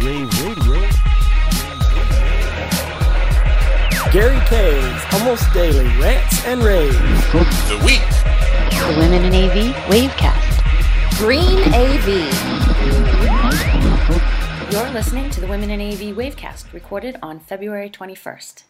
Rave Radio. Gary Kayye's almost daily rants and raves. The week. The Women in AV Wavecast. Green AV. You're listening to the Women in AV Wavecast, recorded on February 21st.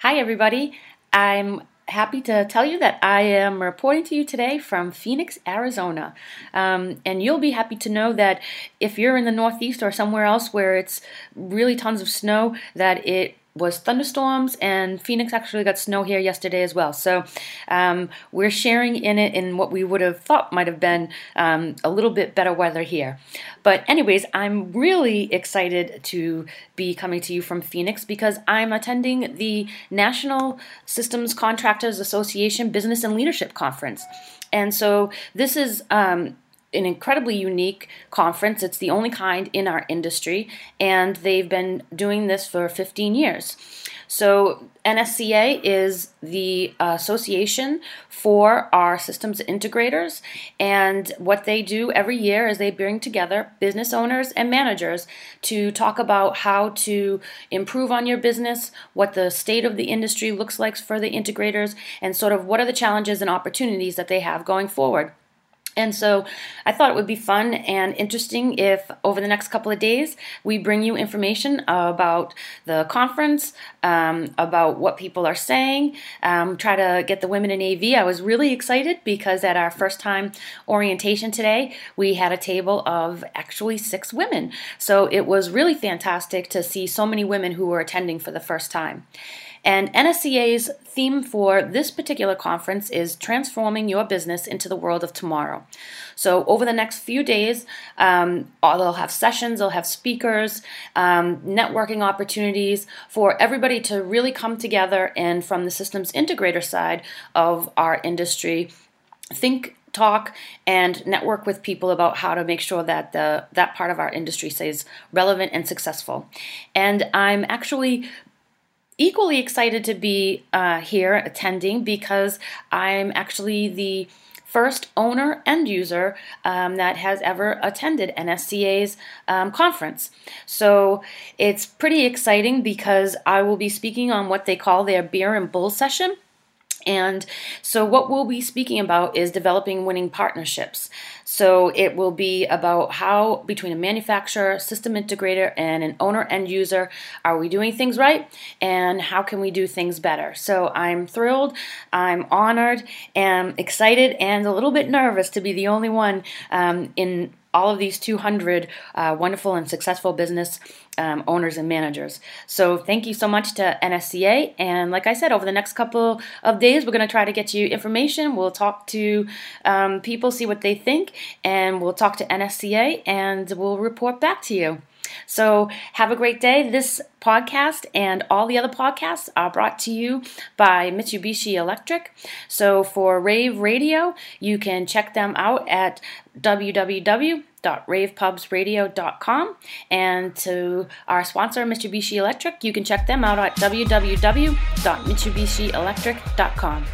Hi, everybody. I'm happy to tell you that I am reporting to you today from Phoenix, Arizona. Um, and you'll be happy to know that if you're in the Northeast or somewhere else where it's really tons of snow, that it was thunderstorms, and Phoenix actually got snow here yesterday as well. So um, we're sharing in it in what we would have thought might have been um, a little bit better weather here. But, anyways, I'm really excited to be coming to you from Phoenix because I'm attending the National Systems Contractors Association Business and Leadership Conference. And so this is um, an incredibly unique conference. It's the only kind in our industry, and they've been doing this for 15 years. So, NSCA is the association for our systems integrators, and what they do every year is they bring together business owners and managers to talk about how to improve on your business, what the state of the industry looks like for the integrators, and sort of what are the challenges and opportunities that they have going forward. And so I thought it would be fun and interesting if over the next couple of days we bring you information about the conference, um, about what people are saying, um, try to get the women in AV. I was really excited because at our first time orientation today, we had a table of actually six women. So it was really fantastic to see so many women who were attending for the first time. And NSCA's theme for this particular conference is transforming your business into the world of tomorrow. So, over the next few days, um, they'll have sessions, they'll have speakers, um, networking opportunities for everybody to really come together and, from the systems integrator side of our industry, think talk and network with people about how to make sure that the that part of our industry stays relevant and successful. And I'm actually equally excited to be uh, here attending because I'm actually the first owner end user um, that has ever attended NSCA's um, conference. So it's pretty exciting because I will be speaking on what they call their beer and bull session. And so, what we'll be speaking about is developing winning partnerships. So, it will be about how, between a manufacturer, system integrator, and an owner end user, are we doing things right? And how can we do things better? So, I'm thrilled, I'm honored, and excited, and a little bit nervous to be the only one um, in all of these 200 uh, wonderful and successful business um, owners and managers. So thank you so much to NSCA. And like I said, over the next couple of days, we're going to try to get you information. We'll talk to um, people, see what they think, and we'll talk to NSCA and we'll report back to you. So have a great day. This podcast and all the other podcasts are brought to you by Mitsubishi Electric. So for Rave Radio, you can check them out at www.ravepubsradio.com. And to our sponsor, Mitsubishi Electric, you can check them out at www.mitsubishielectric.com.